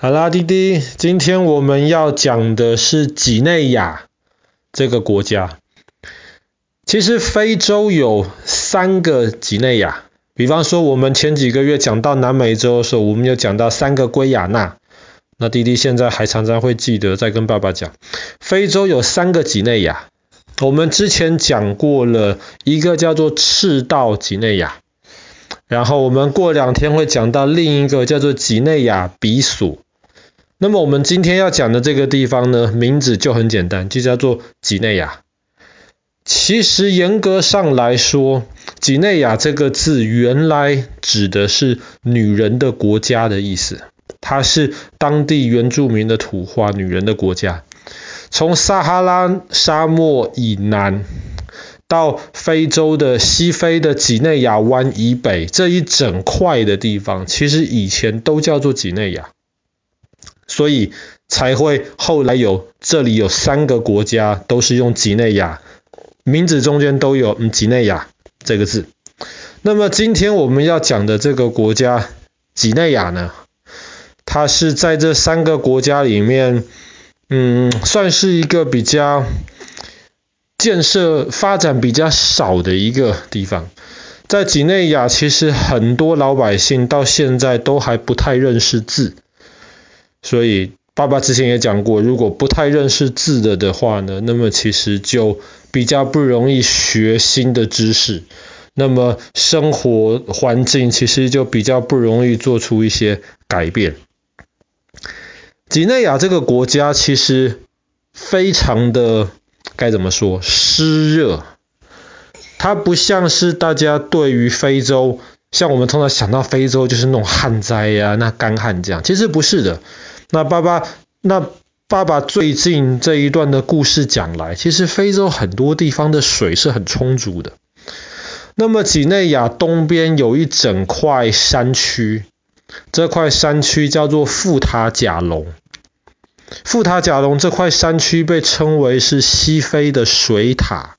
好啦，弟弟，今天我们要讲的是几内亚这个国家。其实非洲有三个几内亚，比方说我们前几个月讲到南美洲的时候，我们有讲到三个圭亚那。那弟弟现在还常常会记得，在跟爸爸讲，非洲有三个几内亚。我们之前讲过了一个叫做赤道几内亚，然后我们过两天会讲到另一个叫做几内亚比索。那么我们今天要讲的这个地方呢，名字就很简单，就叫做几内亚。其实严格上来说，几内亚这个字原来指的是女人的国家的意思，它是当地原住民的土话，女人的国家。从撒哈拉沙漠以南到非洲的西非的几内亚湾以北这一整块的地方，其实以前都叫做几内亚。所以才会后来有这里有三个国家都是用几内亚，名字中间都有几内亚这个字。那么今天我们要讲的这个国家几内亚呢，它是在这三个国家里面，嗯，算是一个比较建设发展比较少的一个地方。在几内亚，其实很多老百姓到现在都还不太认识字。所以爸爸之前也讲过，如果不太认识字的的话呢，那么其实就比较不容易学新的知识，那么生活环境其实就比较不容易做出一些改变。几内亚这个国家其实非常的该怎么说湿热，它不像是大家对于非洲。像我们通常想到非洲就是那种旱灾呀、那干旱这样，其实不是的。那爸爸，那爸爸最近这一段的故事讲来，其实非洲很多地方的水是很充足的。那么几内亚东边有一整块山区，这块山区叫做富塔贾龙。富塔贾龙这块山区被称为是西非的水塔。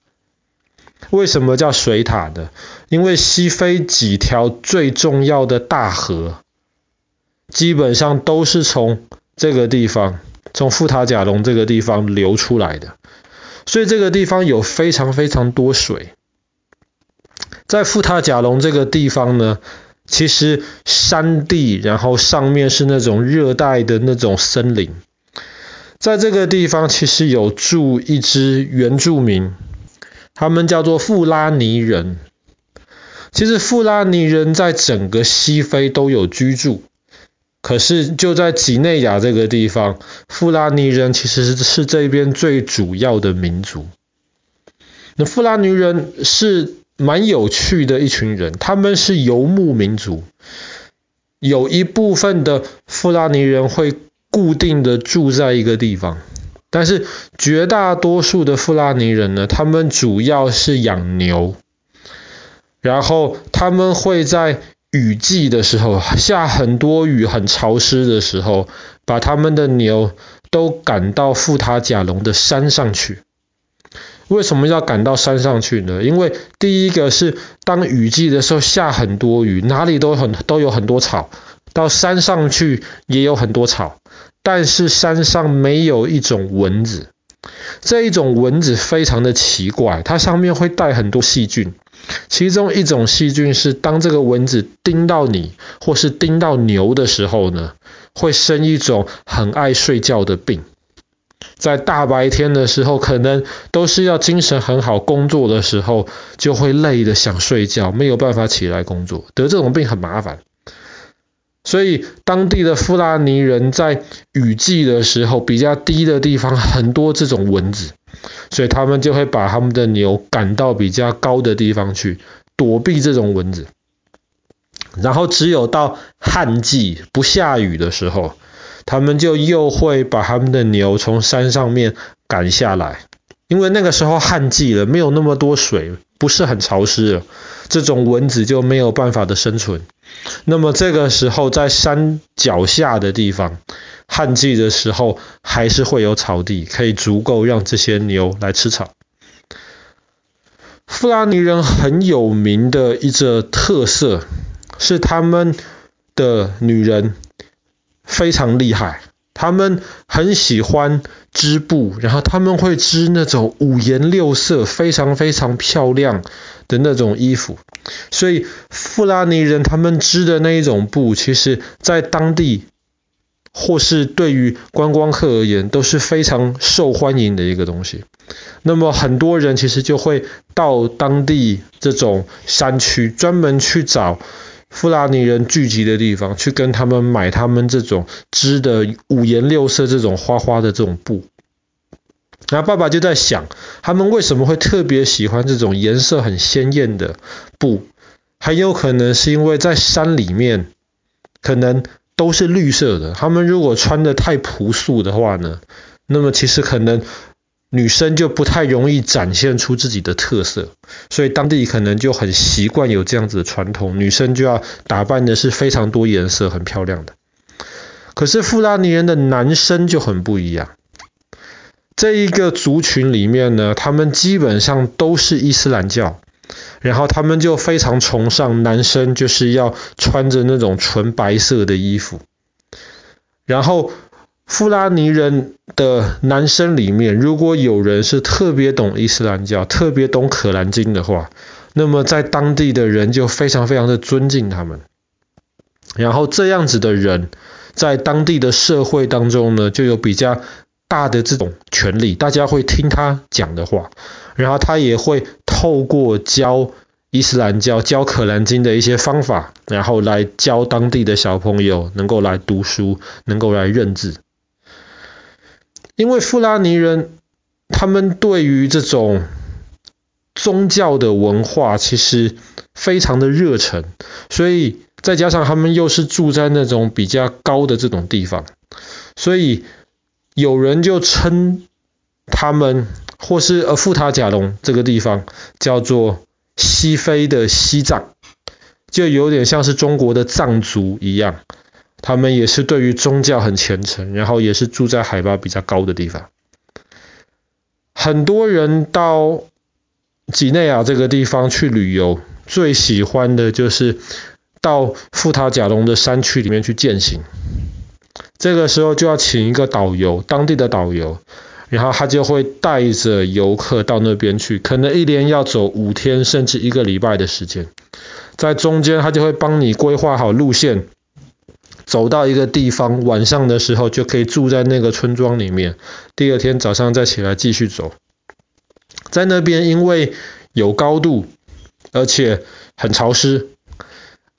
为什么叫水塔呢？因为西非几条最重要的大河，基本上都是从这个地方，从富塔甲龙这个地方流出来的，所以这个地方有非常非常多水。在富塔甲龙这个地方呢，其实山地，然后上面是那种热带的那种森林。在这个地方，其实有住一支原住民。他们叫做富拉尼人。其实富拉尼人在整个西非都有居住，可是就在几内亚这个地方，富拉尼人其实是这边最主要的民族。那富拉尼人是蛮有趣的一群人，他们是游牧民族，有一部分的富拉尼人会固定的住在一个地方。但是绝大多数的富拉尼人呢，他们主要是养牛，然后他们会在雨季的时候，下很多雨、很潮湿的时候，把他们的牛都赶到富塔甲龙的山上去。为什么要赶到山上去呢？因为第一个是当雨季的时候下很多雨，哪里都很都有很多草，到山上去也有很多草。但是山上没有一种蚊子，这一种蚊子非常的奇怪，它上面会带很多细菌，其中一种细菌是当这个蚊子叮到你或是叮到牛的时候呢，会生一种很爱睡觉的病，在大白天的时候可能都是要精神很好工作的时候，就会累得想睡觉，没有办法起来工作，得这种病很麻烦。所以当地的富拉尼人在雨季的时候，比较低的地方很多这种蚊子，所以他们就会把他们的牛赶到比较高的地方去躲避这种蚊子。然后只有到旱季不下雨的时候，他们就又会把他们的牛从山上面赶下来，因为那个时候旱季了，没有那么多水，不是很潮湿了，这种蚊子就没有办法的生存。那么这个时候，在山脚下的地方，旱季的时候还是会有草地，可以足够让这些牛来吃草。富拉尼人很有名的一个特色是他们的女人非常厉害，他们很喜欢织布，然后他们会织那种五颜六色、非常非常漂亮的那种衣服。所以富拉尼人他们织的那一种布，其实在当地或是对于观光客而言都是非常受欢迎的一个东西。那么很多人其实就会到当地这种山区，专门去找富拉尼人聚集的地方，去跟他们买他们这种织的五颜六色、这种花花的这种布。然后爸爸就在想，他们为什么会特别喜欢这种颜色很鲜艳的布？很有可能是因为在山里面，可能都是绿色的。他们如果穿得太朴素的话呢，那么其实可能。女生就不太容易展现出自己的特色，所以当地可能就很习惯有这样子的传统，女生就要打扮的是非常多颜色、很漂亮的。可是富拉尼人的男生就很不一样，这一个族群里面呢，他们基本上都是伊斯兰教，然后他们就非常崇尚男生就是要穿着那种纯白色的衣服，然后。富拉尼人的男生里面，如果有人是特别懂伊斯兰教、特别懂可兰经的话，那么在当地的人就非常非常的尊敬他们。然后这样子的人，在当地的社会当中呢，就有比较大的这种权力，大家会听他讲的话，然后他也会透过教伊斯兰教、教可兰经的一些方法，然后来教当地的小朋友能够来读书，能够来认字。因为富拉尼人，他们对于这种宗教的文化其实非常的热忱，所以再加上他们又是住在那种比较高的这种地方，所以有人就称他们或是呃富塔贾龙这个地方叫做西非的西藏，就有点像是中国的藏族一样。他们也是对于宗教很虔诚，然后也是住在海拔比较高的地方。很多人到几内亚这个地方去旅游，最喜欢的就是到富塔贾龙的山区里面去践行。这个时候就要请一个导游，当地的导游，然后他就会带着游客到那边去，可能一连要走五天甚至一个礼拜的时间，在中间他就会帮你规划好路线。走到一个地方，晚上的时候就可以住在那个村庄里面。第二天早上再起来继续走。在那边，因为有高度，而且很潮湿，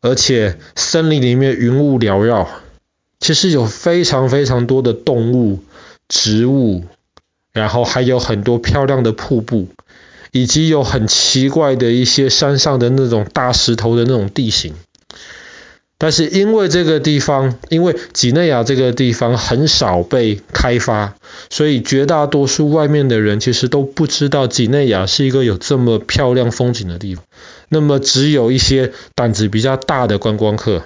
而且森林里面云雾缭绕，其实有非常非常多的动物、植物，然后还有很多漂亮的瀑布，以及有很奇怪的一些山上的那种大石头的那种地形。但是因为这个地方，因为几内亚这个地方很少被开发，所以绝大多数外面的人其实都不知道几内亚是一个有这么漂亮风景的地方。那么只有一些胆子比较大的观光客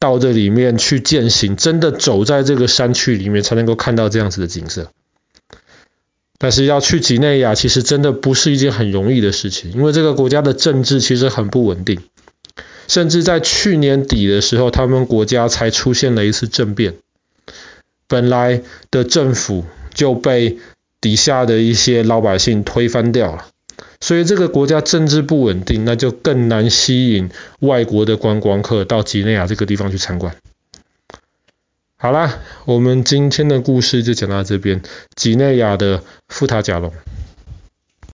到这里面去践行，真的走在这个山区里面才能够看到这样子的景色。但是要去几内亚其实真的不是一件很容易的事情，因为这个国家的政治其实很不稳定。甚至在去年底的时候，他们国家才出现了一次政变，本来的政府就被底下的一些老百姓推翻掉了，所以这个国家政治不稳定，那就更难吸引外国的观光客到几内亚这个地方去参观。好啦，我们今天的故事就讲到这边，几内亚的富塔甲龙。